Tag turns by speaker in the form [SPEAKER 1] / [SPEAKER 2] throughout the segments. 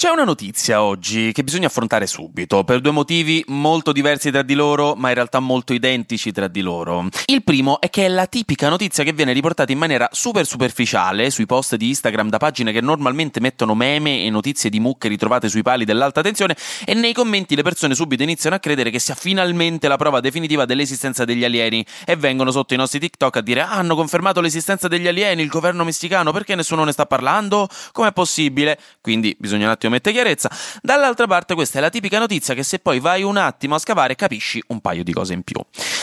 [SPEAKER 1] C'è una notizia oggi che bisogna affrontare subito, per due motivi molto diversi tra di loro, ma in realtà molto identici tra di loro. Il primo è che è la tipica notizia che viene riportata in maniera super superficiale sui post di Instagram da pagine che normalmente mettono meme e notizie di mucche ritrovate sui pali dell'alta tensione e nei commenti le persone subito iniziano a credere che sia finalmente la prova definitiva dell'esistenza degli alieni e vengono sotto i nostri TikTok a dire ah, hanno confermato l'esistenza degli alieni, il governo messicano, perché nessuno ne sta parlando? Com'è possibile? Quindi bisogna un attimo mette chiarezza. Dall'altra parte questa è la tipica notizia che se poi vai un attimo a scavare capisci un paio di cose in più.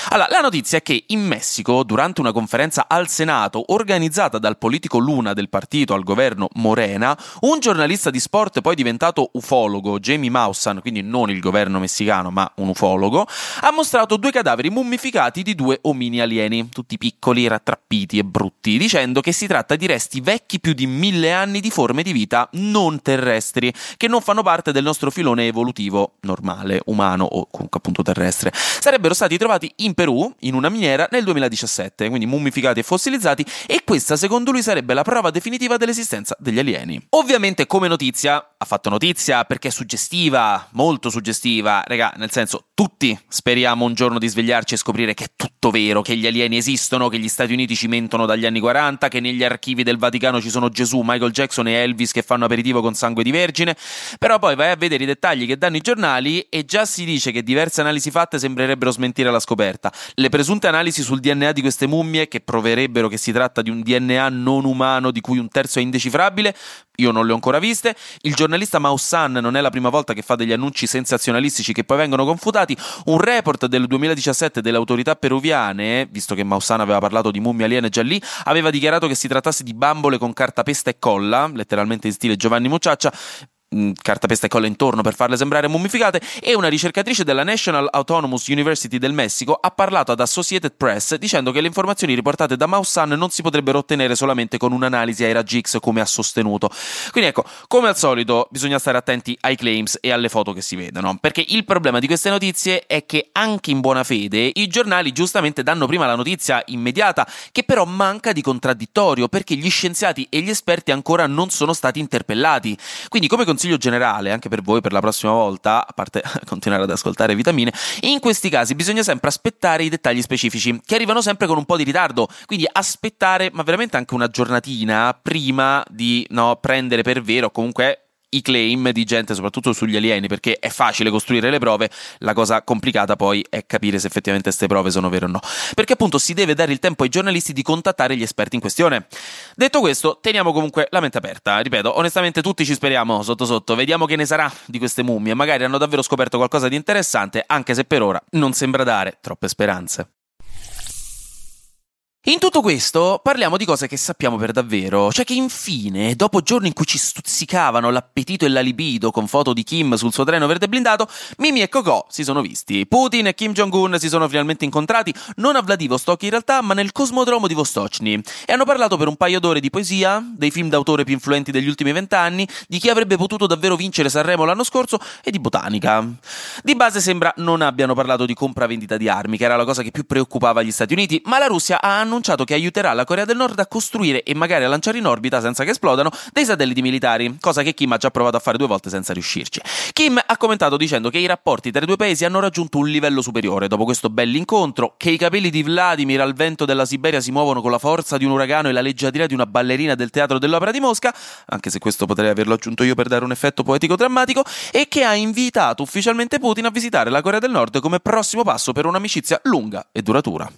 [SPEAKER 1] Allora, la notizia è che in Messico, durante una conferenza al Senato organizzata dal politico Luna del partito al governo Morena, un giornalista di sport poi diventato ufologo, Jamie Maussan, quindi non il governo messicano ma un ufologo, ha mostrato due cadaveri mummificati di due omini alieni, tutti piccoli, rattrappiti e brutti, dicendo che si tratta di resti vecchi più di mille anni di forme di vita non terrestri, che non fanno parte del nostro filone evolutivo normale, umano o comunque appunto terrestre. Sarebbero stati trovati in Perù, in una miniera, nel 2017, quindi mummificati e fossilizzati, e questa secondo lui sarebbe la prova definitiva dell'esistenza degli alieni. Ovviamente come notizia, ha fatto notizia perché è suggestiva, molto suggestiva, raga, nel senso tutti speriamo un giorno di svegliarci e scoprire che è tutto vero, che gli alieni esistono, che gli Stati Uniti ci mentono dagli anni 40, che negli archivi del Vaticano ci sono Gesù, Michael Jackson e Elvis che fanno aperitivo con sangue di vergine, però poi vai a vedere i dettagli che danno i giornali e già si dice che diverse analisi fatte sembrerebbero smentire la scoperta. Le presunte analisi sul DNA di queste mummie, che proverebbero che si tratta di un DNA non umano di cui un terzo è indecifrabile, io non le ho ancora viste. Il giornalista Maussan non è la prima volta che fa degli annunci sensazionalistici che poi vengono confutati. Un report del 2017 delle autorità peruviane, visto che Maussan aveva parlato di mummie aliene già lì, aveva dichiarato che si trattasse di bambole con cartapesta e colla, letteralmente in stile Giovanni Mucciaccia, Mm, cartapesta e colla intorno per farle sembrare mummificate e una ricercatrice della National Autonomous University del Messico ha parlato ad Associated Press dicendo che le informazioni riportate da Maussan non si potrebbero ottenere solamente con un'analisi ai raggi X come ha sostenuto. Quindi ecco, come al solito bisogna stare attenti ai claims e alle foto che si vedono, perché il problema di queste notizie è che anche in buona fede i giornali giustamente danno prima la notizia immediata che però manca di contraddittorio perché gli scienziati e gli esperti ancora non sono stati interpellati. Quindi come consiglio generale, anche per voi per la prossima volta, a parte continuare ad ascoltare vitamine, in questi casi bisogna sempre aspettare i dettagli specifici, che arrivano sempre con un po' di ritardo, quindi aspettare, ma veramente anche una giornatina prima di no, prendere per vero, comunque i claim di gente, soprattutto sugli alieni, perché è facile costruire le prove, la cosa complicata poi è capire se effettivamente queste prove sono vere o no. Perché appunto si deve dare il tempo ai giornalisti di contattare gli esperti in questione. Detto questo, teniamo comunque la mente aperta. Ripeto, onestamente tutti ci speriamo sotto sotto, vediamo che ne sarà di queste mummie, magari hanno davvero scoperto qualcosa di interessante, anche se per ora non sembra dare troppe speranze. In tutto questo parliamo di cose che sappiamo per davvero, cioè che infine, dopo giorni in cui ci stuzzicavano l'appetito e la libido con foto di Kim sul suo treno verde blindato, Mimi e Coco si sono visti. Putin e Kim Jong-un si sono finalmente incontrati, non a Vladivostok in realtà, ma nel cosmodromo di Vostochny, e hanno parlato per un paio d'ore di poesia, dei film d'autore più influenti degli ultimi vent'anni, di chi avrebbe potuto davvero vincere Sanremo l'anno scorso e di botanica. Di base sembra non abbiano parlato di compravendita di armi, che era la cosa che più preoccupava gli Stati Uniti, ma la Russia ha annunciato annunciato che aiuterà la Corea del Nord a costruire e magari a lanciare in orbita senza che esplodano dei satelliti militari, cosa che Kim ha già provato a fare due volte senza riuscirci. Kim ha commentato dicendo che i rapporti tra i due paesi hanno raggiunto un livello superiore dopo questo bell'incontro, che i capelli di Vladimir al vento della Siberia si muovono con la forza di un uragano e la leggiadria di una ballerina del teatro dell'opera di Mosca, anche se questo potrei averlo aggiunto io per dare un effetto poetico drammatico, e che ha invitato ufficialmente Putin a visitare la Corea del Nord come prossimo passo per un'amicizia lunga e duratura.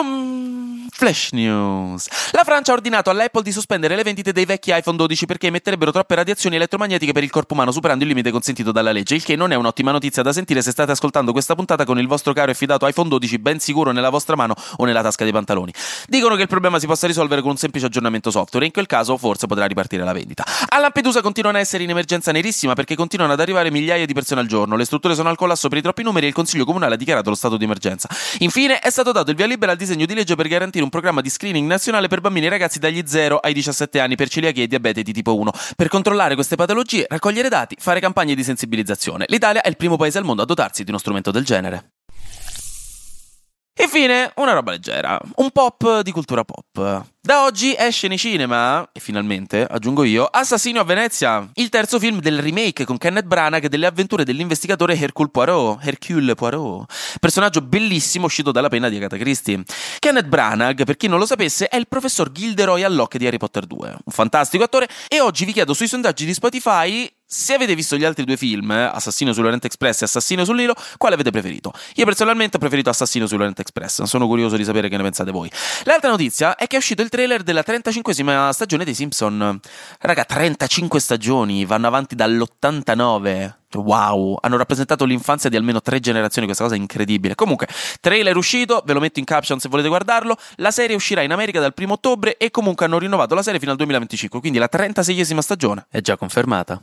[SPEAKER 1] ¡Pum! Flash News. La Francia ha ordinato all'Apple di sospendere le vendite dei vecchi iPhone 12 perché emetterebbero troppe radiazioni elettromagnetiche per il corpo umano, superando il limite consentito dalla legge. Il che non è un'ottima notizia da sentire se state ascoltando questa puntata con il vostro caro e fidato iPhone 12 ben sicuro nella vostra mano o nella tasca dei pantaloni. Dicono che il problema si possa risolvere con un semplice aggiornamento software e in quel caso forse potrà ripartire la vendita. A Lampedusa continuano a essere in emergenza nerissima perché continuano ad arrivare migliaia di persone al giorno. Le strutture sono al collasso per i troppi numeri e il Consiglio Comunale ha dichiarato lo stato di emergenza. Infine è stato dato il via libera al disegno di legge per garantire un un programma di screening nazionale per bambini e ragazzi dagli 0 ai 17 anni per celiachia e diabete di tipo 1, per controllare queste patologie, raccogliere dati, fare campagne di sensibilizzazione. L'Italia è il primo paese al mondo a dotarsi di uno strumento del genere. Infine, una roba leggera, un pop di cultura pop. Da oggi esce nei cinema, e finalmente, aggiungo io, Assassino a Venezia, il terzo film del remake con Kenneth Branagh delle avventure dell'investigatore Hercule Poirot, Hercule Poirot, personaggio bellissimo uscito dalla penna di Agatha Christie. Kenneth Branagh, per chi non lo sapesse, è il professor Gilderoy Allocke di Harry Potter 2, un fantastico attore, e oggi vi chiedo sui sondaggi di Spotify se avete visto gli altri due film, Assassino sull'Oriente Express e Assassino sul Nilo, quale avete preferito? Io personalmente ho preferito Assassino sull'Oriente Express, sono curioso di sapere che ne pensate voi. L'altra notizia è che è uscito il trailer della 35esima stagione dei Simpson. Raga, 35 stagioni, vanno avanti dall'89. Wow, hanno rappresentato l'infanzia di almeno tre generazioni, questa cosa è incredibile. Comunque, trailer uscito, ve lo metto in caption se volete guardarlo. La serie uscirà in America dal primo ottobre e comunque hanno rinnovato la serie fino al 2025, quindi la 36esima stagione è già confermata.